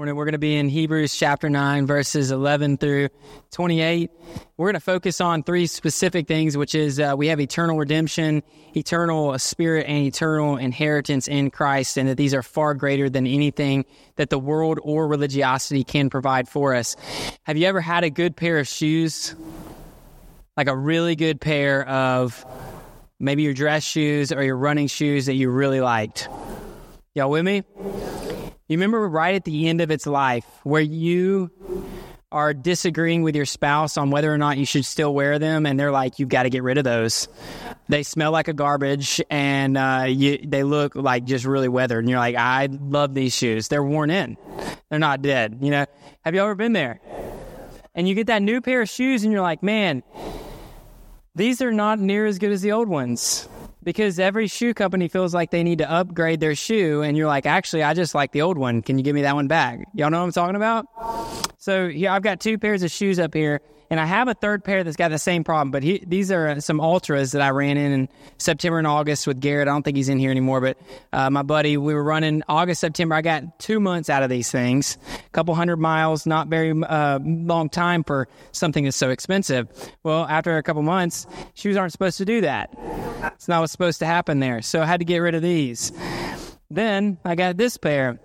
we're going to be in Hebrews chapter 9, verses 11 through 28. We're going to focus on three specific things, which is uh, we have eternal redemption, eternal spirit, and eternal inheritance in Christ, and that these are far greater than anything that the world or religiosity can provide for us. Have you ever had a good pair of shoes? Like a really good pair of maybe your dress shoes or your running shoes that you really liked? Y'all with me? You remember right at the end of its life where you are disagreeing with your spouse on whether or not you should still wear them, and they're like, "You've got to get rid of those. They smell like a garbage, and uh, you, they look like just really weathered." And you're like, "I love these shoes. They're worn in. They're not dead." You know? Have you ever been there? And you get that new pair of shoes, and you're like, "Man, these are not near as good as the old ones." Because every shoe company feels like they need to upgrade their shoe and you're like actually i just like the old one. Can you give me that one back? Y'all know what i'm talking about? So here i've got two pairs of shoes up here and I have a third pair that's got the same problem, but he, these are uh, some Altras that I ran in in September and August with Garrett. I don't think he's in here anymore, but uh, my buddy, we were running August, September. I got two months out of these things, a couple hundred miles, not very uh, long time for something that's so expensive. Well, after a couple months, shoes aren't supposed to do that. It's not what's supposed to happen there. So I had to get rid of these. Then I got this pair.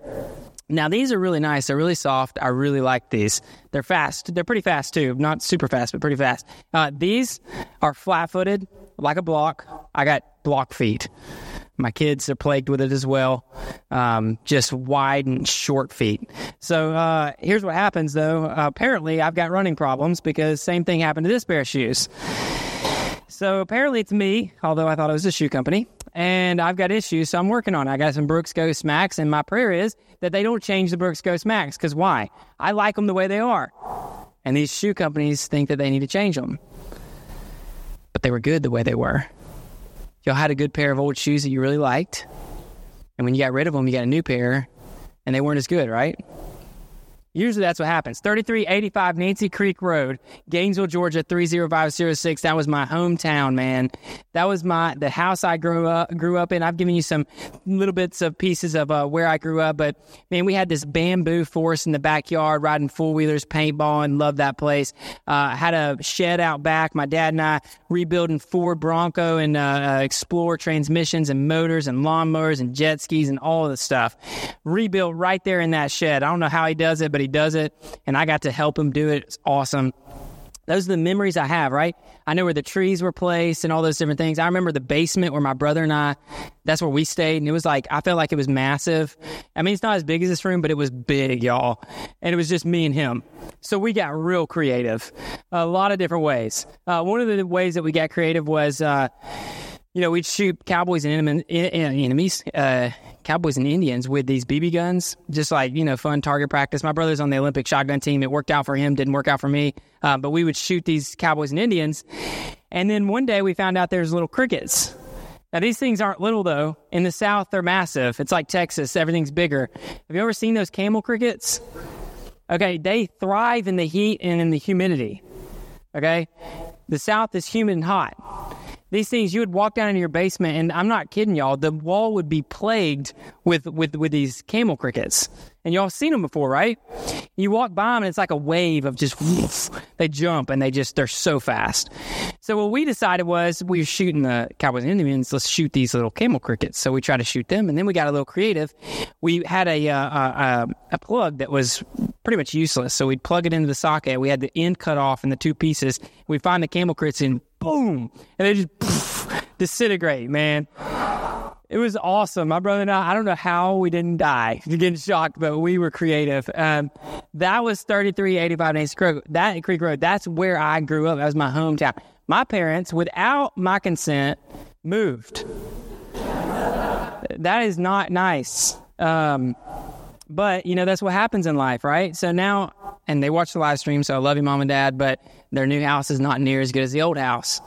Now these are really nice. They're really soft. I really like these. They're fast. They're pretty fast too. Not super fast, but pretty fast. Uh, these are flat-footed, like a block. I got block feet. My kids are plagued with it as well. Um, just wide and short feet. So uh, here's what happens though. Uh, apparently, I've got running problems because same thing happened to this pair of shoes. So apparently it's me, although I thought it was a shoe company and I've got issues, so I'm working on it. I got some Brooks Ghost Max, and my prayer is that they don't change the Brooks Ghost Max. Because why? I like them the way they are. And these shoe companies think that they need to change them. But they were good the way they were. Y'all had a good pair of old shoes that you really liked. And when you got rid of them, you got a new pair, and they weren't as good, right? Usually that's what happens. 3385 Nancy Creek Road, Gainesville, Georgia 30506. That was my hometown, man. That was my the house I grew up grew up in. I've given you some little bits of pieces of uh, where I grew up, but man, we had this bamboo forest in the backyard, riding four wheelers, paintballing. loved that place. Uh, had a shed out back. My dad and I rebuilding Ford Bronco and uh, uh Explorer transmissions and motors and lawnmowers and jet skis and all of the stuff. Rebuilt right there in that shed. I don't know how he does it, but he he does it, and I got to help him do it. It's awesome. Those are the memories I have, right? I know where the trees were placed and all those different things. I remember the basement where my brother and I, that's where we stayed. And it was like, I felt like it was massive. I mean, it's not as big as this room, but it was big, y'all. And it was just me and him. So we got real creative, a lot of different ways. Uh, one of the ways that we got creative was, uh, you know, we'd shoot cowboys and enemies, uh, Cowboys and Indians with these BB guns, just like, you know, fun target practice. My brother's on the Olympic shotgun team. It worked out for him, didn't work out for me. Uh, but we would shoot these Cowboys and Indians. And then one day we found out there's little crickets. Now, these things aren't little, though. In the South, they're massive. It's like Texas, everything's bigger. Have you ever seen those camel crickets? Okay, they thrive in the heat and in the humidity. Okay? The South is humid and hot. These things, you would walk down into your basement, and I'm not kidding y'all, the wall would be plagued with, with, with these camel crickets. And y'all seen them before, right? You walk by them, and it's like a wave of just, whoosh, they jump, and they just, they're so fast. So what we decided was we were shooting the Cowboys and Indians, let's shoot these little camel crickets. So we tried to shoot them, and then we got a little creative. We had a, uh, a, a plug that was pretty much useless. So we'd plug it into the socket. We had the end cut off in the two pieces. We'd find the camel crickets and boom, and they just poof, disintegrate, man. It was awesome. My brother and I, I don't know how we didn't die getting shocked, but we were creative. Um, that was 3385 Nancy Creek, that Creek Road. That's where I grew up. That was my hometown. My parents, without my consent, moved. that is not nice. Um, but, you know, that's what happens in life, right? So now, and they watch the live stream, so I love you, mom and dad, but their new house is not near as good as the old house,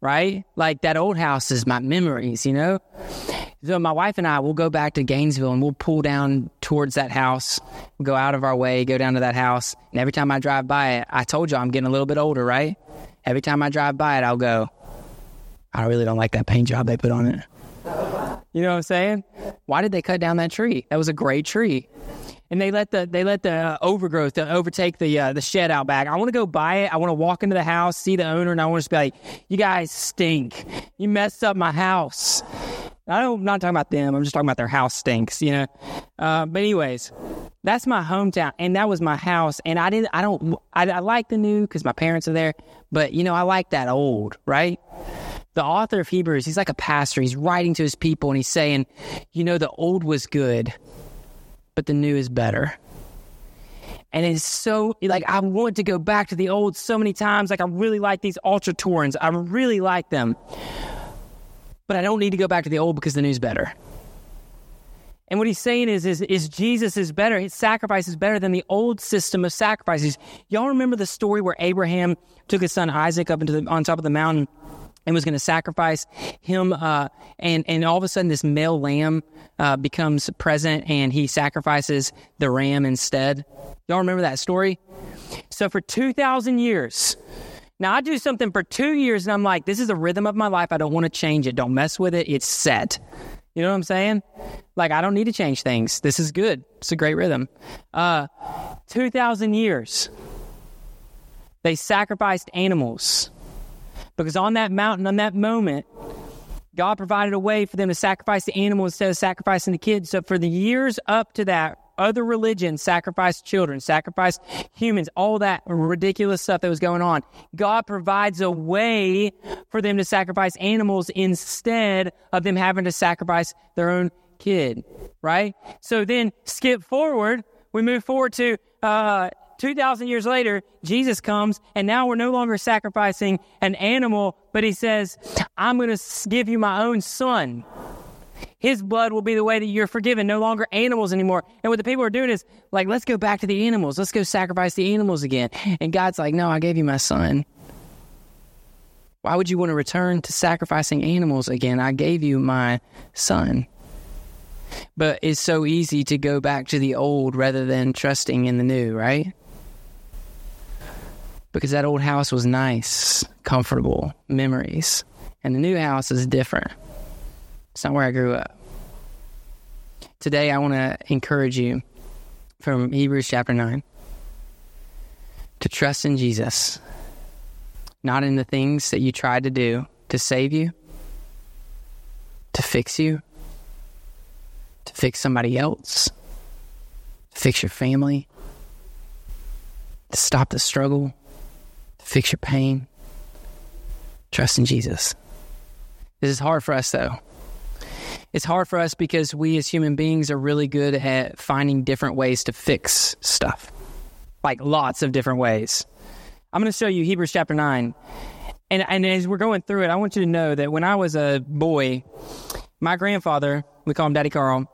right? Like that old house is my memories, you know? So my wife and I will go back to Gainesville and we'll pull down towards that house. We'll go out of our way, go down to that house. And every time I drive by it, I told you I'm getting a little bit older, right? Every time I drive by it, I'll go, I really don't like that paint job they put on it. You know what I'm saying? Why did they cut down that tree? That was a great tree. And they let the they let the uh, overgrowth to overtake the uh, the shed out back. I want to go buy it. I want to walk into the house, see the owner, and I want to be like, "You guys stink. You messed up my house." I don't, I'm not talking about them. I'm just talking about their house stinks. You know. Uh, but anyways, that's my hometown, and that was my house. And I didn't. I don't. I, I like the new because my parents are there. But you know, I like that old, right? the author of Hebrews, he's like a pastor. He's writing to his people and he's saying, you know, the old was good, but the new is better. And it's so like I want to go back to the old so many times. Like I really like these Altra Torins. I really like them. But I don't need to go back to the old because the new's better. And what he's saying is, is, is Jesus is better. His sacrifice is better than the old system of sacrifices. Y'all remember the story where Abraham took his son Isaac up into the, on top of the mountain and was going to sacrifice him. Uh, and, and all of a sudden, this male lamb uh, becomes present and he sacrifices the ram instead. Y'all remember that story? So, for 2,000 years, now I do something for two years and I'm like, this is a rhythm of my life. I don't want to change it. Don't mess with it. It's set. You know what I'm saying? Like, I don't need to change things. This is good. It's a great rhythm. Uh, 2,000 years, they sacrificed animals because on that mountain, on that moment, God provided a way for them to sacrifice the animal instead of sacrificing the kids. So for the years up to that, other religions sacrificed children, sacrificed humans, all that ridiculous stuff that was going on. God provides a way for them to sacrifice animals instead of them having to sacrifice their own kid, right? So then skip forward, we move forward to uh, 2,000 years later, Jesus comes, and now we're no longer sacrificing an animal, but he says, I'm going to give you my own son. His blood will be the way that you're forgiven, no longer animals anymore. And what the people are doing is like, let's go back to the animals. Let's go sacrifice the animals again. And God's like, no, I gave you my son. Why would you want to return to sacrificing animals again? I gave you my son. But it's so easy to go back to the old rather than trusting in the new, right? Because that old house was nice, comfortable, memories. And the new house is different. It's not where I grew up. Today, I want to encourage you from Hebrews chapter 9 to trust in Jesus, not in the things that you tried to do to save you, to fix you, to fix somebody else, to fix your family, to stop the struggle fix your pain. Trust in Jesus. This is hard for us, though. It's hard for us because we as human beings are really good at finding different ways to fix stuff, like lots of different ways. I'm going to show you Hebrews chapter 9. And, and as we're going through it, I want you to know that when I was a boy, my grandfather, we call him Daddy Carl,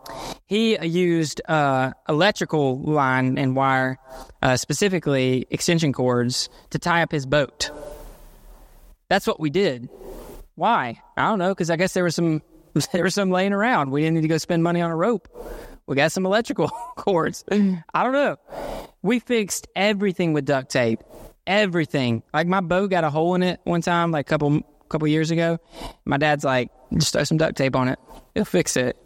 he used uh, electrical line and wire, uh, specifically extension cords, to tie up his boat. That's what we did. Why? I don't know, because I guess there was some there was some laying around. We didn't need to go spend money on a rope. We got some electrical cords. I don't know. We fixed everything with duct tape. Everything. Like my boat got a hole in it one time, like a couple couple years ago. My dad's like, just throw some duct tape on it. It'll fix it.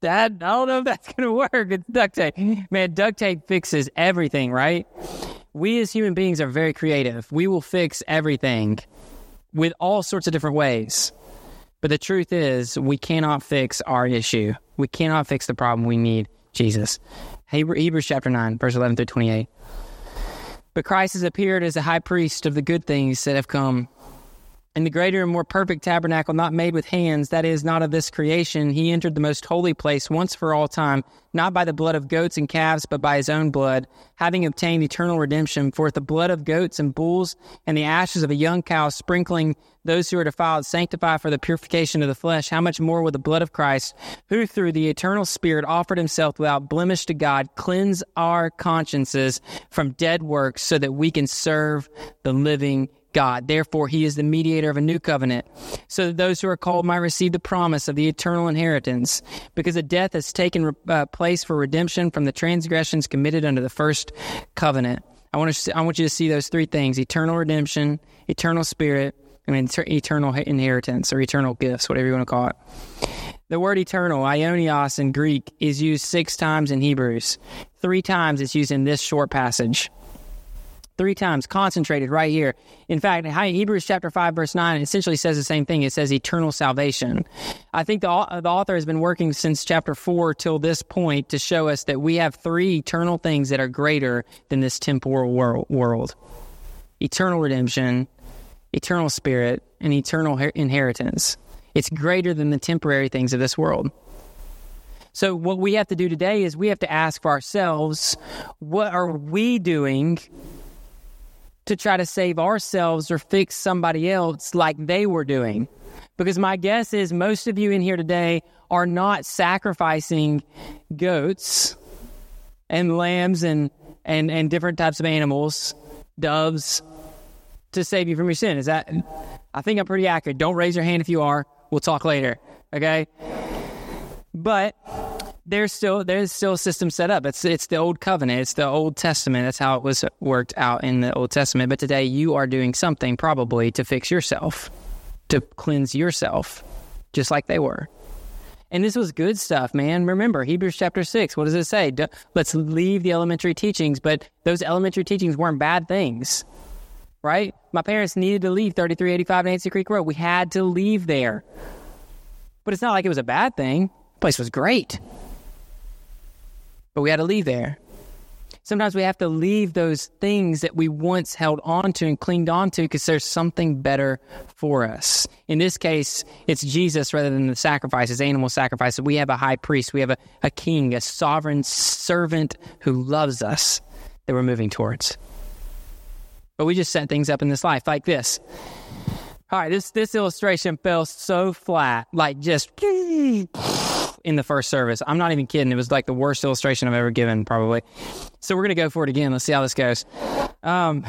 Dad, I don't know if that's going to work. It's duct tape. Man, duct tape fixes everything, right? We as human beings are very creative. We will fix everything with all sorts of different ways. But the truth is, we cannot fix our issue. We cannot fix the problem. We need Jesus. Hebrews chapter 9, verse 11 through 28. But Christ has appeared as a high priest of the good things that have come in the greater and more perfect tabernacle, not made with hands, that is, not of this creation, he entered the most holy place once for all time, not by the blood of goats and calves, but by his own blood, having obtained eternal redemption. For the blood of goats and bulls and the ashes of a young cow sprinkling those who are defiled sanctify for the purification of the flesh, how much more will the blood of Christ, who through the eternal Spirit offered himself without blemish to God, cleanse our consciences from dead works so that we can serve the living God. Therefore, he is the mediator of a new covenant, so that those who are called might receive the promise of the eternal inheritance, because a death has taken uh, place for redemption from the transgressions committed under the first covenant. I want, to, I want you to see those three things eternal redemption, eternal spirit, and eternal inheritance or eternal gifts, whatever you want to call it. The word eternal, aionios in Greek, is used six times in Hebrews. Three times it's used in this short passage three times, concentrated right here. In fact, Hebrews chapter 5, verse 9 essentially says the same thing. It says eternal salvation. I think the, the author has been working since chapter 4 till this point to show us that we have three eternal things that are greater than this temporal world eternal redemption, eternal spirit, and eternal inheritance. It's greater than the temporary things of this world. So, what we have to do today is we have to ask for ourselves what are we doing to try to save ourselves or fix somebody else like they were doing. Because my guess is most of you in here today are not sacrificing goats and lambs and, and, and different types of animals, doves, to save you from your sin. Is that, I think I'm pretty accurate. Don't raise your hand if you are. We'll talk later. Okay? But there's still there's still a system set up. It's it's the old covenant. It's the Old Testament. That's how it was worked out in the Old Testament. But today you are doing something probably to fix yourself, to cleanse yourself, just like they were. And this was good stuff, man. Remember Hebrews chapter six. What does it say? Let's leave the elementary teachings, but those elementary teachings weren't bad things, right? My parents needed to leave 3385 Nancy Creek Road. We had to leave there, but it's not like it was a bad thing. The place was great but we had to leave there. Sometimes we have to leave those things that we once held on to and clinged on to because there's something better for us. In this case, it's Jesus rather than the sacrifices, animal sacrifices. We have a high priest, we have a, a king, a sovereign servant who loves us that we're moving towards. But we just set things up in this life like this. All right, this, this illustration fell so flat, like just in the first service. I'm not even kidding. It was like the worst illustration I've ever given, probably. So we're going to go for it again. Let's see how this goes. Um,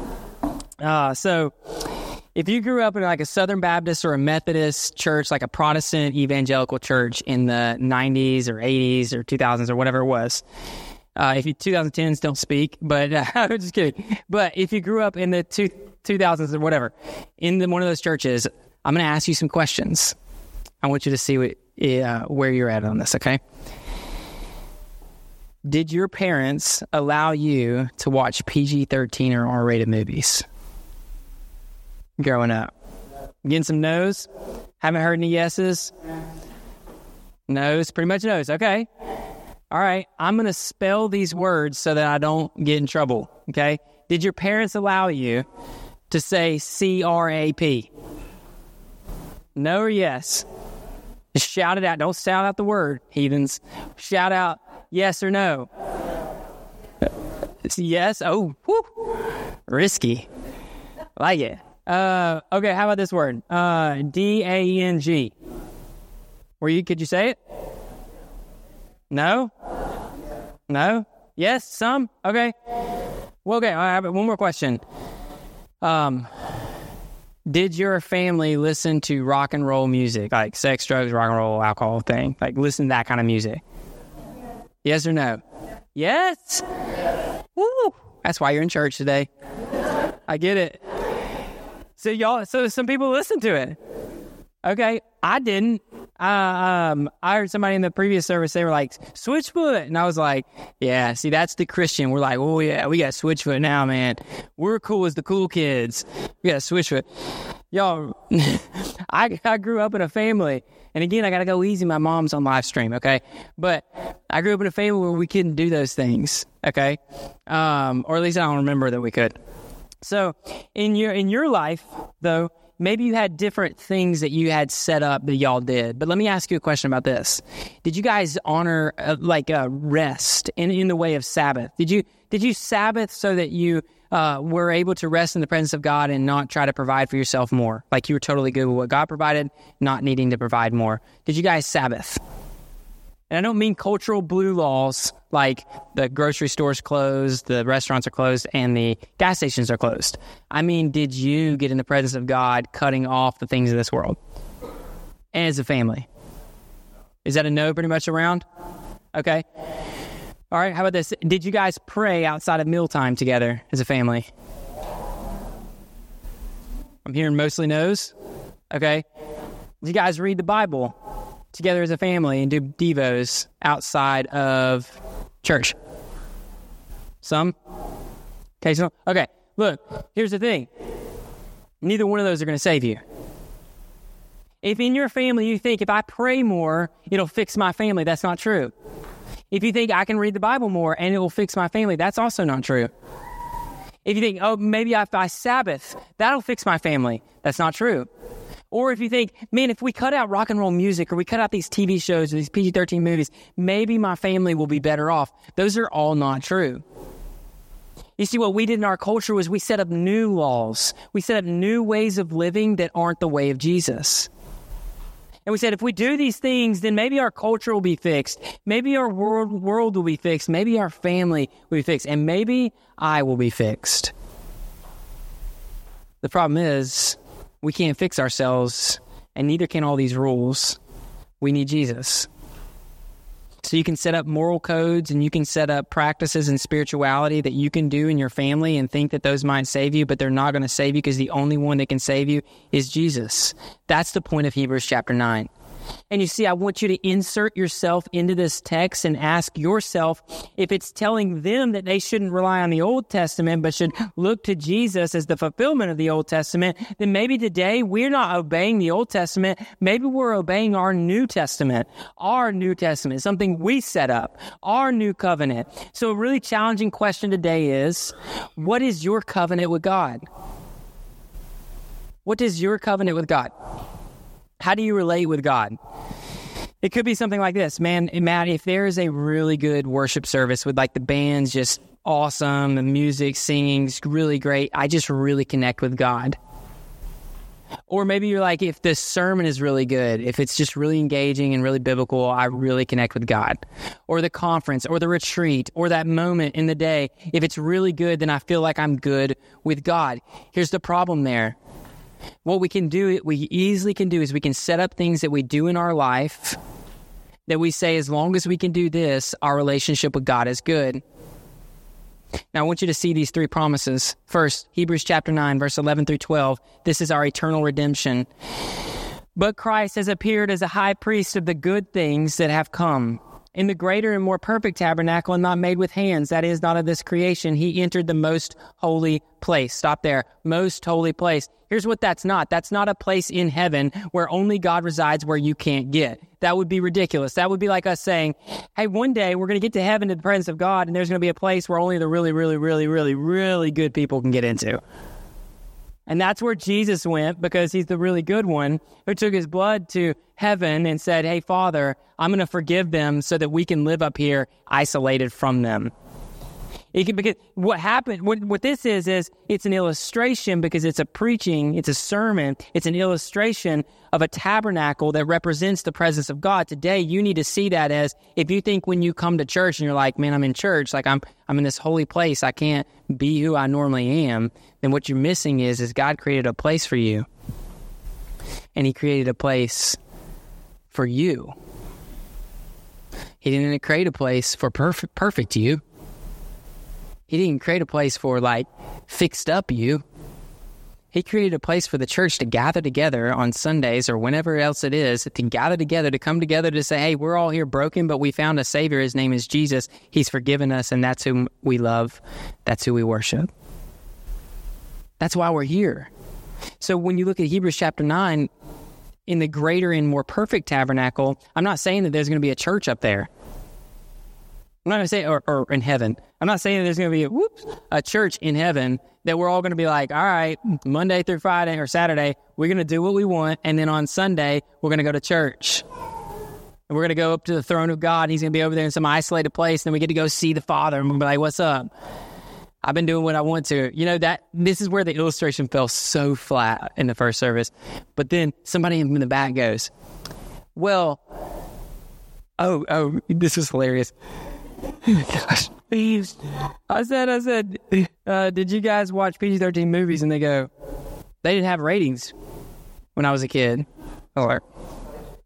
uh, so if you grew up in like a Southern Baptist or a Methodist church, like a Protestant evangelical church in the 90s or 80s or 2000s or whatever it was, uh, if you 2010s don't speak, but uh, I'm just kidding. But if you grew up in the two, 2000s or whatever in the, one of those churches, I'm going to ask you some questions. I want you to see what uh, where you're at on this, okay? Did your parents allow you to watch PG 13 or R rated movies growing up? Getting some no's? Haven't heard any yeses? No's, pretty much no's. Okay. All right. I'm going to spell these words so that I don't get in trouble. Okay. Did your parents allow you to say C R A P? No or yes? Just shout it out. Don't shout out the word, heathens. Shout out yes or no. It's yes. Oh, whew. risky. Like it. Uh, okay, how about this word? Uh, D A N G. Were you? Could you say it? No. No. Yes. Some. Okay. Well, okay. I have one more question. Um, did your family listen to rock and roll music, like sex, drugs, rock and roll, alcohol thing? Like listen to that kind of music? Yes or no? Yes? Woo! That's why you're in church today. I get it. So y'all, so some people listen to it. Okay, I didn't. Uh, um, I heard somebody in the previous service. They were like Switchfoot, and I was like, "Yeah, see, that's the Christian." We're like, "Oh yeah, we got Switchfoot now, man. We're cool as the cool kids. We got Switchfoot." Y'all, I I grew up in a family, and again, I gotta go easy. My mom's on live stream, okay? But I grew up in a family where we couldn't do those things, okay? Um, or at least I don't remember that we could. So in your in your life, though, maybe you had different things that you had set up that y'all did. But let me ask you a question about this. Did you guys honor uh, like uh, rest in, in the way of Sabbath? Did you did you Sabbath so that you uh, were able to rest in the presence of God and not try to provide for yourself more? Like you were totally good with what God provided, not needing to provide more. Did you guys Sabbath? And I don't mean cultural blue laws like the grocery stores closed, the restaurants are closed, and the gas stations are closed. I mean, did you get in the presence of God cutting off the things of this world as a family? Is that a no pretty much around? Okay. All right, how about this? Did you guys pray outside of mealtime together as a family? I'm hearing mostly no's. Okay. Did you guys read the Bible together as a family and do devos outside of church? Some? Okay, so okay. Look, here's the thing. Neither one of those are going to save you. If in your family you think if I pray more, it'll fix my family, that's not true. If you think I can read the Bible more and it will fix my family, that's also not true. If you think, oh, maybe if I Sabbath, that'll fix my family, that's not true. Or if you think, man, if we cut out rock and roll music or we cut out these TV shows or these PG 13 movies, maybe my family will be better off. Those are all not true. You see, what we did in our culture was we set up new laws. We set up new ways of living that aren't the way of Jesus. And we said, if we do these things, then maybe our culture will be fixed. Maybe our world, world will be fixed. Maybe our family will be fixed. And maybe I will be fixed. The problem is, we can't fix ourselves, and neither can all these rules. We need Jesus. So you can set up moral codes and you can set up practices and spirituality that you can do in your family and think that those might save you, but they're not going to save you because the only one that can save you is Jesus. That's the point of Hebrews chapter 9. And you see, I want you to insert yourself into this text and ask yourself if it's telling them that they shouldn't rely on the Old Testament, but should look to Jesus as the fulfillment of the Old Testament, then maybe today we're not obeying the Old Testament. Maybe we're obeying our New Testament, our New Testament, something we set up, our new covenant. So a really challenging question today is, what is your covenant with God? What is your covenant with God? How do you relate with God? It could be something like this, man. Matt, if there is a really good worship service with like the band's just awesome, the music, singing's really great, I just really connect with God. Or maybe you're like, if the sermon is really good, if it's just really engaging and really biblical, I really connect with God. Or the conference, or the retreat, or that moment in the day, if it's really good, then I feel like I'm good with God. Here's the problem there what we can do, we easily can do is we can set up things that we do in our life that we say, as long as we can do this, our relationship with God is good. Now, I want you to see these three promises. First, Hebrews chapter 9, verse 11 through 12. This is our eternal redemption. But Christ has appeared as a high priest of the good things that have come in the greater and more perfect tabernacle and not made with hands, that is, not of this creation, he entered the most holy place. Stop there. Most holy place. Here's what that's not. That's not a place in heaven where only God resides where you can't get. That would be ridiculous. That would be like us saying, hey, one day we're going to get to heaven to the presence of God and there's going to be a place where only the really, really, really, really, really good people can get into. And that's where Jesus went because he's the really good one who took his blood to heaven and said, Hey, Father, I'm going to forgive them so that we can live up here isolated from them. Can, because what happened, what, what this is, is it's an illustration because it's a preaching, it's a sermon, it's an illustration of a tabernacle that represents the presence of God. Today, you need to see that as if you think when you come to church and you're like, man, I'm in church, like I'm, I'm in this holy place, I can't be who I normally am, then what you're missing is, is God created a place for you. And He created a place for you. He didn't create a place for perfect, perfect you. He didn't create a place for like fixed up you. He created a place for the church to gather together on Sundays or whenever else it is to gather together, to come together to say, hey, we're all here broken, but we found a Savior. His name is Jesus. He's forgiven us, and that's whom we love. That's who we worship. That's why we're here. So when you look at Hebrews chapter 9, in the greater and more perfect tabernacle, I'm not saying that there's going to be a church up there. I'm not going to say, or, or, in heaven. I'm not saying there's going to be a, whoops, a church in heaven that we're all going to be like, all right, Monday through Friday or Saturday, we're going to do what we want. And then on Sunday, we're going to go to church. And we're going to go up to the throne of God. And he's going to be over there in some isolated place. And then we get to go see the Father. And we'll be like, what's up? I've been doing what I want to. You know, that this is where the illustration fell so flat in the first service. But then somebody in the back goes, well, Oh, oh, this is hilarious. Gosh. please. I said, I said, uh, did you guys watch PG 13 movies? And they go, they didn't have ratings when I was a kid. I was like,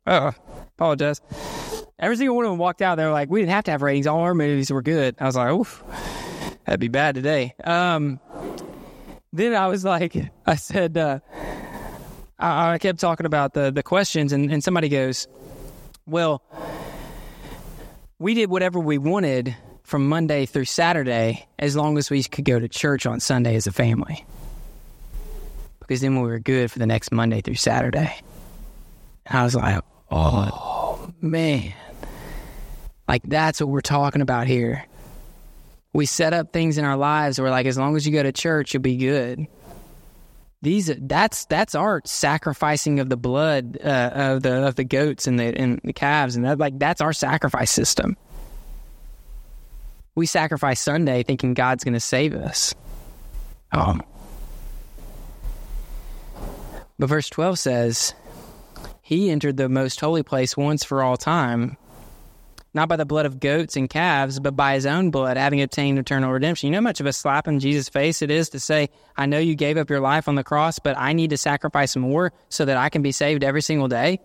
oh, apologize. Every single one of them walked out. They were like, we didn't have to have ratings. All our movies were good. I was like, oof, that'd be bad today. Um, then I was like, I said, uh, I, I kept talking about the, the questions, and, and somebody goes, well, we did whatever we wanted from Monday through Saturday as long as we could go to church on Sunday as a family. Because then we were good for the next Monday through Saturday. And I was like, oh, man. Like, that's what we're talking about here. We set up things in our lives where, like, as long as you go to church, you'll be good. These that's that's our sacrificing of the blood uh, of the of the goats and the and the calves and that like that's our sacrifice system. We sacrifice Sunday thinking God's going to save us. Um, but verse 12 says, He entered the most holy place once for all time not by the blood of goats and calves, but by his own blood, having obtained eternal redemption. You know how much of a slap in Jesus' face it is to say, I know you gave up your life on the cross, but I need to sacrifice more so that I can be saved every single day?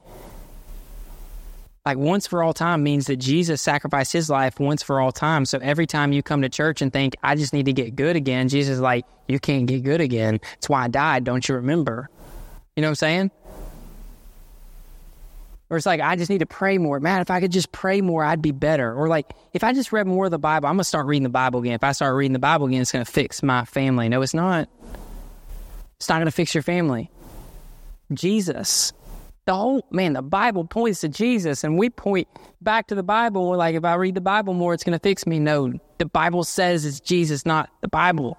Like once for all time means that Jesus sacrificed his life once for all time. So every time you come to church and think, I just need to get good again, Jesus is like, You can't get good again. That's why I died. Don't you remember? You know what I'm saying? Or it's like, I just need to pray more. Man, if I could just pray more, I'd be better. Or like, if I just read more of the Bible, I'm going to start reading the Bible again. If I start reading the Bible again, it's going to fix my family. No, it's not. It's not going to fix your family. Jesus. The whole, man, the Bible points to Jesus, and we point back to the Bible. We're like, if I read the Bible more, it's going to fix me. No, the Bible says it's Jesus, not the Bible.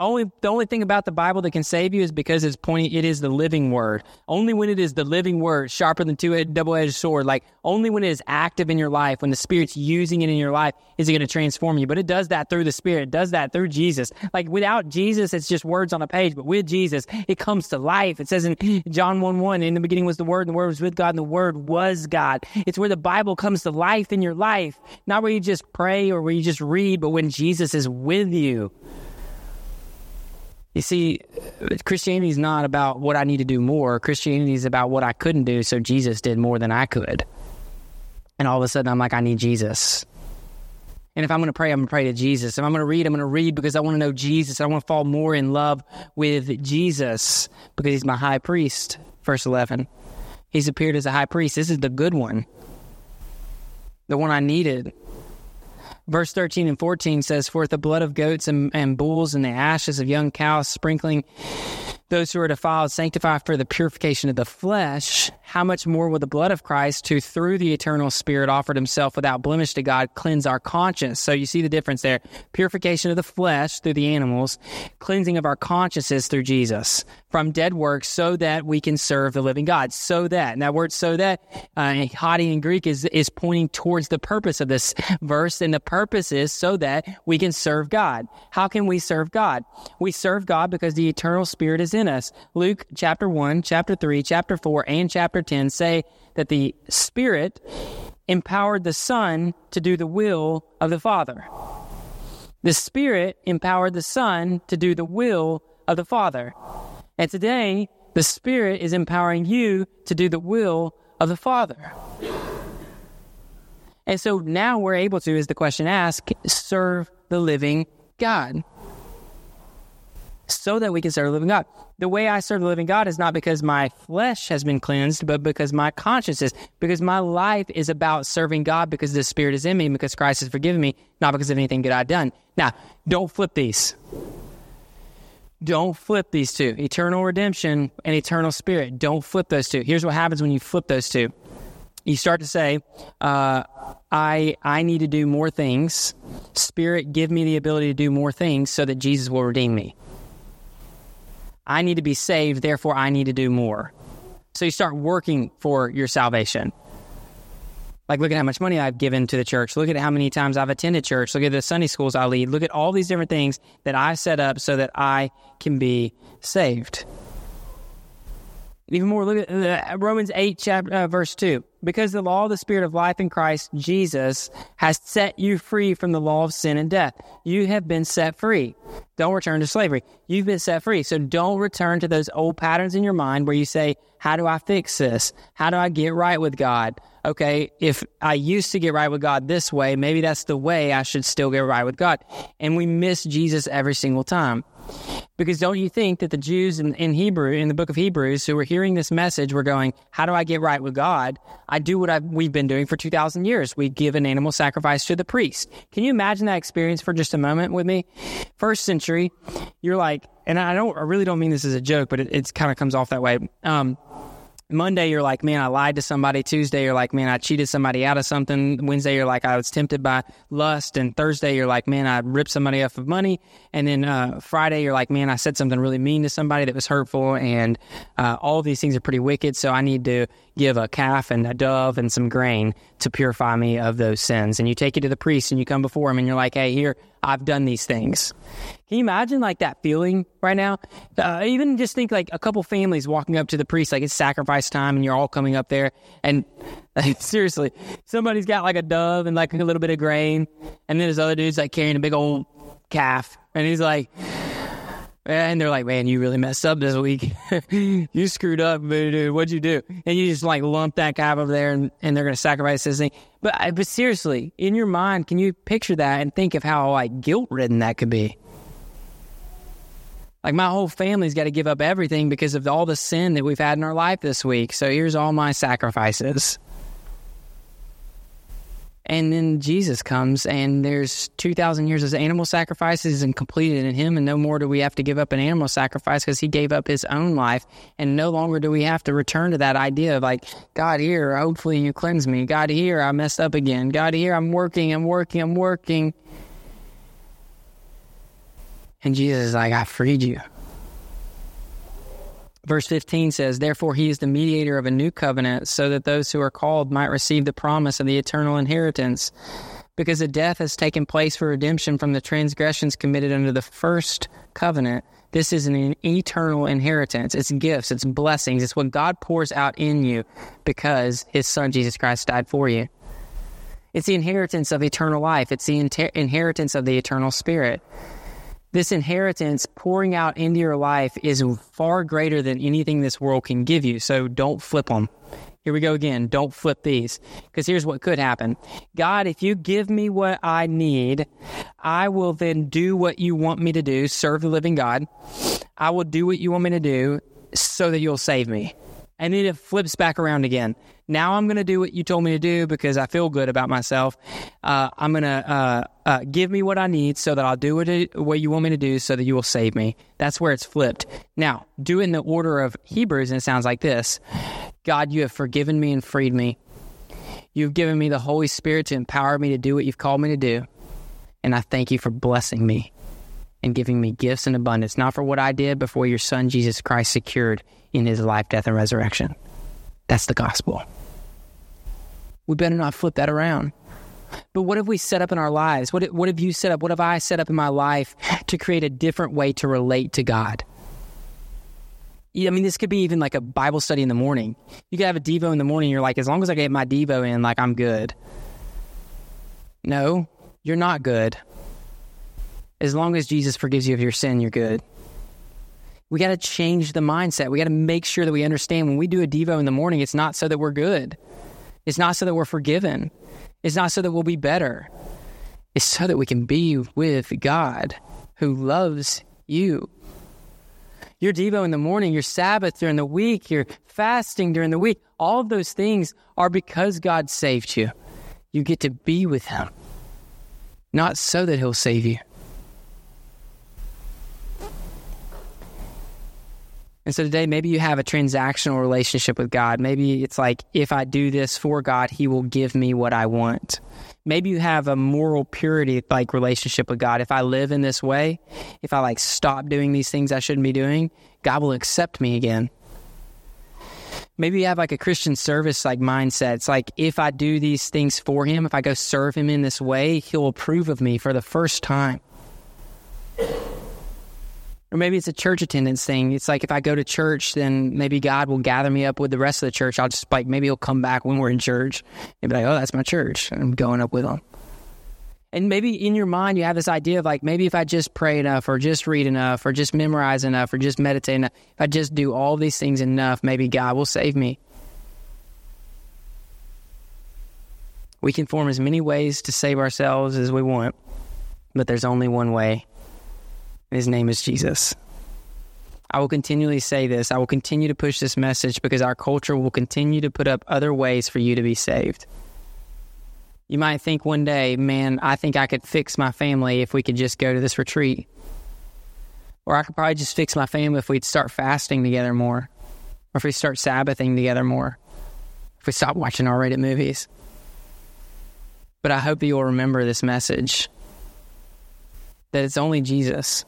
Only the only thing about the Bible that can save you is because it's pointing. It is the living word. Only when it is the living word, sharper than two double edged sword. Like only when it is active in your life, when the Spirit's using it in your life, is it going to transform you. But it does that through the Spirit. It does that through Jesus. Like without Jesus, it's just words on a page. But with Jesus, it comes to life. It says in John one one, in the beginning was the Word, and the Word was with God, and the Word was God. It's where the Bible comes to life in your life, not where you just pray or where you just read, but when Jesus is with you. You see, Christianity is not about what I need to do more. Christianity is about what I couldn't do, so Jesus did more than I could. And all of a sudden, I'm like, I need Jesus. And if I'm going to pray, I'm going to pray to Jesus. If I'm going to read, I'm going to read because I want to know Jesus. I want to fall more in love with Jesus because he's my high priest. Verse 11. He's appeared as a high priest. This is the good one, the one I needed. Verse 13 and 14 says, For the blood of goats and, and bulls and the ashes of young cows sprinkling those who are defiled sanctify for the purification of the flesh, how much more will the blood of Christ, who through the eternal Spirit offered himself without blemish to God, cleanse our conscience? So you see the difference there. Purification of the flesh through the animals, cleansing of our consciences through Jesus from dead works so that we can serve the living God. So that, and that word so that, uh, in Greek is, is pointing towards the purpose of this verse. And the purpose is so that we can serve God. How can we serve God? We serve God because the eternal Spirit is in us. Luke chapter 1, chapter 3, chapter 4, and chapter 10 say that the Spirit empowered the Son to do the will of the Father. The Spirit empowered the Son to do the will of the Father. And today, the Spirit is empowering you to do the will of the Father. And so now we're able to, as the question asks, serve the living God so that we can serve the living God. The way I serve the living God is not because my flesh has been cleansed, but because my conscience is, because my life is about serving God because the Spirit is in me, because Christ has forgiven me, not because of anything good I've done. Now, don't flip these. Don't flip these two eternal redemption and eternal spirit. Don't flip those two. Here's what happens when you flip those two you start to say, uh, I, I need to do more things. Spirit, give me the ability to do more things so that Jesus will redeem me. I need to be saved, therefore, I need to do more. So you start working for your salvation. Like, look at how much money I've given to the church. Look at how many times I've attended church. Look at the Sunday schools I lead. Look at all these different things that I set up so that I can be saved. Even more, look at uh, Romans 8, chapter, uh, verse 2. Because the law of the Spirit of life in Christ Jesus has set you free from the law of sin and death. You have been set free. Don't return to slavery. You've been set free. So don't return to those old patterns in your mind where you say, How do I fix this? How do I get right with God? Okay, if I used to get right with God this way, maybe that's the way I should still get right with God. And we miss Jesus every single time. Because don't you think that the Jews in, in, Hebrew, in the book of Hebrews, who were hearing this message, were going, How do I get right with God? I do what I've, we've been doing for 2,000 years. We give an animal sacrifice to the priest. Can you imagine that experience for just a moment with me? First century, you're like, and I don't, I really don't mean this as a joke, but it, it kind of comes off that way. Um, Monday, you're like, man, I lied to somebody. Tuesday, you're like, man, I cheated somebody out of something. Wednesday, you're like, I was tempted by lust. And Thursday, you're like, man, I ripped somebody off of money. And then uh, Friday, you're like, man, I said something really mean to somebody that was hurtful. And uh, all these things are pretty wicked. So I need to give a calf and a dove and some grain to purify me of those sins. And you take it to the priest and you come before him and you're like, hey, here, I've done these things. Can you imagine like that feeling right now? Uh, even just think like a couple families walking up to the priest, like it's sacrifice time and you're all coming up there. And like, seriously, somebody's got like a dove and like a little bit of grain. And then this other dude's like carrying a big old calf. And he's like, and they're like, man, you really messed up this week. you screwed up, dude. What'd you do? And you just like lump that guy over there and, and they're going to sacrifice this thing. But, but seriously, in your mind, can you picture that and think of how like guilt ridden that could be? Like my whole family's got to give up everything because of all the sin that we've had in our life this week. So here's all my sacrifices. And then Jesus comes, and there's 2,000 years of animal sacrifices and completed in Him, and no more do we have to give up an animal sacrifice because He gave up His own life. And no longer do we have to return to that idea of like, God, here, hopefully you cleanse me. God, here, I messed up again. God, here, I'm working, I'm working, I'm working. And Jesus is like, I freed you. Verse 15 says, Therefore, he is the mediator of a new covenant, so that those who are called might receive the promise of the eternal inheritance. Because a death has taken place for redemption from the transgressions committed under the first covenant. This is an eternal inheritance. It's gifts, it's blessings, it's what God pours out in you because his son Jesus Christ died for you. It's the inheritance of eternal life, it's the inter- inheritance of the eternal spirit. This inheritance pouring out into your life is far greater than anything this world can give you. So don't flip them. Here we go again. Don't flip these. Because here's what could happen God, if you give me what I need, I will then do what you want me to do, serve the living God. I will do what you want me to do so that you'll save me. And then it flips back around again. Now I'm going to do what you told me to do because I feel good about myself. Uh, I'm going to uh, uh, give me what I need so that I'll do what, it, what you want me to do so that you will save me. That's where it's flipped. Now, do it in the order of Hebrews, and it sounds like this God, you have forgiven me and freed me. You've given me the Holy Spirit to empower me to do what you've called me to do. And I thank you for blessing me and giving me gifts in abundance, not for what I did, but for your Son, Jesus Christ, secured in his life, death, and resurrection. That's the gospel we better not flip that around. But what have we set up in our lives? What, what have you set up? What have I set up in my life to create a different way to relate to God? I mean, this could be even like a Bible study in the morning. You could have a Devo in the morning. You're like, as long as I get my Devo in, like, I'm good. No, you're not good. As long as Jesus forgives you of your sin, you're good. We got to change the mindset. We got to make sure that we understand when we do a Devo in the morning, it's not so that we're good. It's not so that we're forgiven. It's not so that we'll be better. It's so that we can be with God who loves you. Your Devo in the morning, your Sabbath during the week, your fasting during the week, all of those things are because God saved you. You get to be with Him, not so that He'll save you. And so today, maybe you have a transactional relationship with God. Maybe it's like, if I do this for God, He will give me what I want. Maybe you have a moral purity like relationship with God. If I live in this way, if I like stop doing these things I shouldn't be doing, God will accept me again. Maybe you have like a Christian service like mindset. It's like if I do these things for him, if I go serve him in this way, he'll approve of me for the first time. Or maybe it's a church attendance thing. It's like if I go to church, then maybe God will gather me up with the rest of the church. I'll just like, maybe he'll come back when we're in church and be like, oh, that's my church. And I'm going up with them. And maybe in your mind, you have this idea of like, maybe if I just pray enough, or just read enough, or just memorize enough, or just meditate enough, if I just do all these things enough, maybe God will save me. We can form as many ways to save ourselves as we want, but there's only one way his name is Jesus. I will continually say this. I will continue to push this message because our culture will continue to put up other ways for you to be saved. You might think one day, man, I think I could fix my family if we could just go to this retreat. Or I could probably just fix my family if we'd start fasting together more. Or if we start Sabbathing together more. If we stop watching R rated movies. But I hope you'll remember this message that it's only Jesus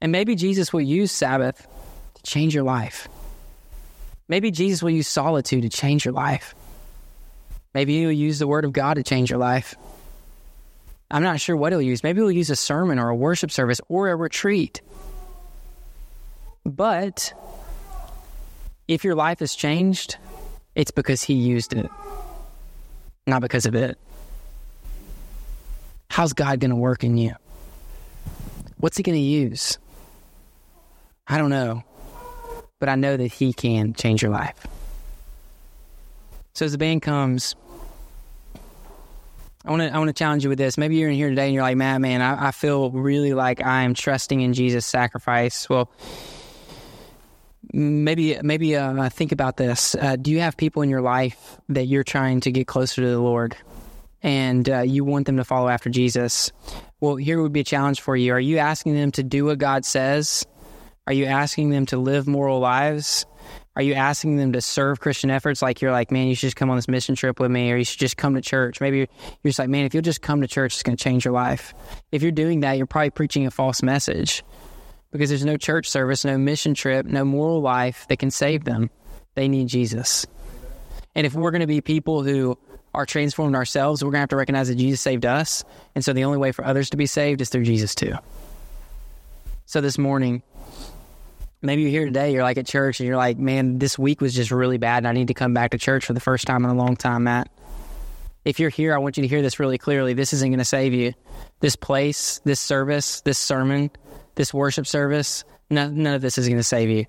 and maybe Jesus will use Sabbath to change your life. Maybe Jesus will use solitude to change your life. Maybe he'll use the Word of God to change your life. I'm not sure what he'll use. Maybe he'll use a sermon or a worship service or a retreat. But if your life has changed, it's because he used it, not because of it. How's God going to work in you? What's he going to use? I don't know, but I know that He can change your life. So as the band comes, I want to I want to challenge you with this. Maybe you're in here today and you're like, man, man, I, I feel really like I am trusting in Jesus' sacrifice. Well, maybe maybe uh, think about this. Uh, do you have people in your life that you're trying to get closer to the Lord, and uh, you want them to follow after Jesus? Well, here would be a challenge for you. Are you asking them to do what God says? Are you asking them to live moral lives? Are you asking them to serve Christian efforts? Like you're like, man, you should just come on this mission trip with me, or you should just come to church. Maybe you're, you're just like, man, if you'll just come to church, it's going to change your life. If you're doing that, you're probably preaching a false message because there's no church service, no mission trip, no moral life that can save them. They need Jesus. And if we're going to be people who are transformed ourselves, we're going to have to recognize that Jesus saved us. And so the only way for others to be saved is through Jesus too. So this morning, maybe you're here today, you're like at church and you're like, man, this week was just really bad and I need to come back to church for the first time in a long time, Matt. If you're here, I want you to hear this really clearly. This isn't going to save you. This place, this service, this sermon, this worship service, none, none of this is going to save you.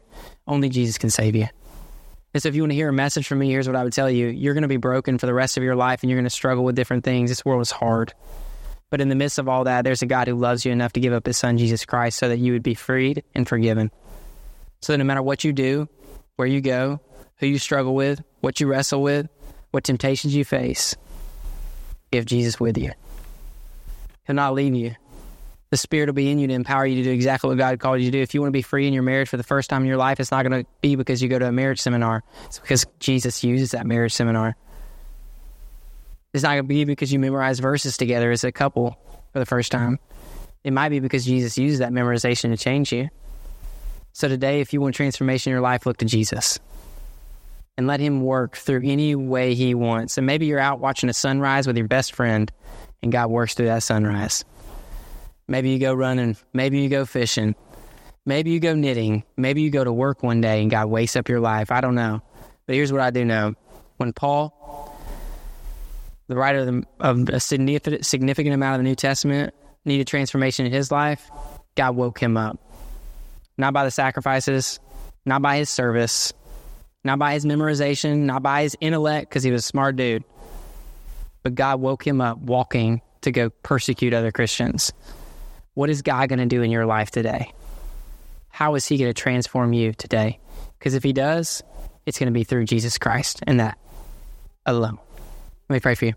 Only Jesus can save you. And so if you want to hear a message from me, here's what I would tell you. You're going to be broken for the rest of your life and you're going to struggle with different things. This world is hard. But in the midst of all that, there's a God who loves you enough to give up his son, Jesus Christ, so that you would be freed and forgiven. So no matter what you do, where you go, who you struggle with, what you wrestle with, what temptations you face, have Jesus with you. He'll not leave you. The Spirit will be in you to empower you to do exactly what God called you to do. If you want to be free in your marriage for the first time in your life, it's not going to be because you go to a marriage seminar. It's because Jesus uses that marriage seminar. It's not going to be because you memorize verses together as a couple for the first time. It might be because Jesus uses that memorization to change you. So today, if you want transformation in your life, look to Jesus and let him work through any way he wants. And maybe you're out watching a sunrise with your best friend and God works through that sunrise. Maybe you go running, maybe you go fishing, maybe you go knitting, maybe you go to work one day and God wakes up your life. I don't know. But here's what I do know. When Paul, the writer of, a significant amount of the New Testament, needed transformation in his life, God woke him up not by the sacrifices, not by his service, not by his memorization, not by his intellect, because he was a smart dude. But God woke him up walking to go persecute other Christians. What is God going to do in your life today? How is he going to transform you today? Because if he does, it's going to be through Jesus Christ and that alone. Let me pray for you.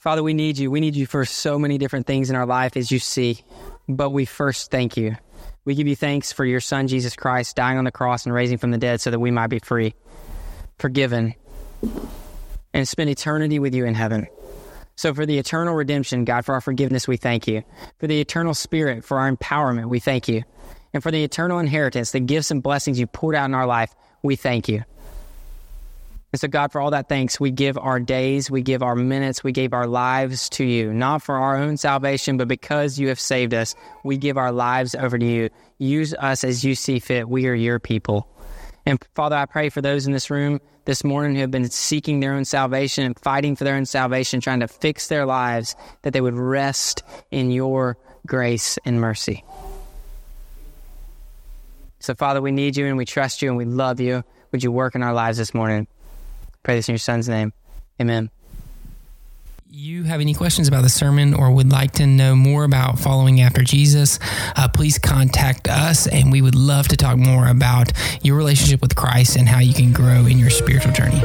Father, we need you. We need you for so many different things in our life, as you see. But we first thank you. We give you thanks for your Son, Jesus Christ, dying on the cross and raising from the dead so that we might be free, forgiven, and spend eternity with you in heaven. So, for the eternal redemption, God, for our forgiveness, we thank you. For the eternal spirit, for our empowerment, we thank you. And for the eternal inheritance, the gifts and blessings you poured out in our life, we thank you. And so, God, for all that thanks, we give our days, we give our minutes, we give our lives to you, not for our own salvation, but because you have saved us, we give our lives over to you. Use us as you see fit. We are your people. And Father, I pray for those in this room this morning who have been seeking their own salvation and fighting for their own salvation, trying to fix their lives, that they would rest in your grace and mercy. So, Father, we need you and we trust you and we love you. Would you work in our lives this morning? Pray this in your son's name. Amen. You have any questions about the sermon or would like to know more about following after Jesus, uh, please contact us and we would love to talk more about your relationship with Christ and how you can grow in your spiritual journey.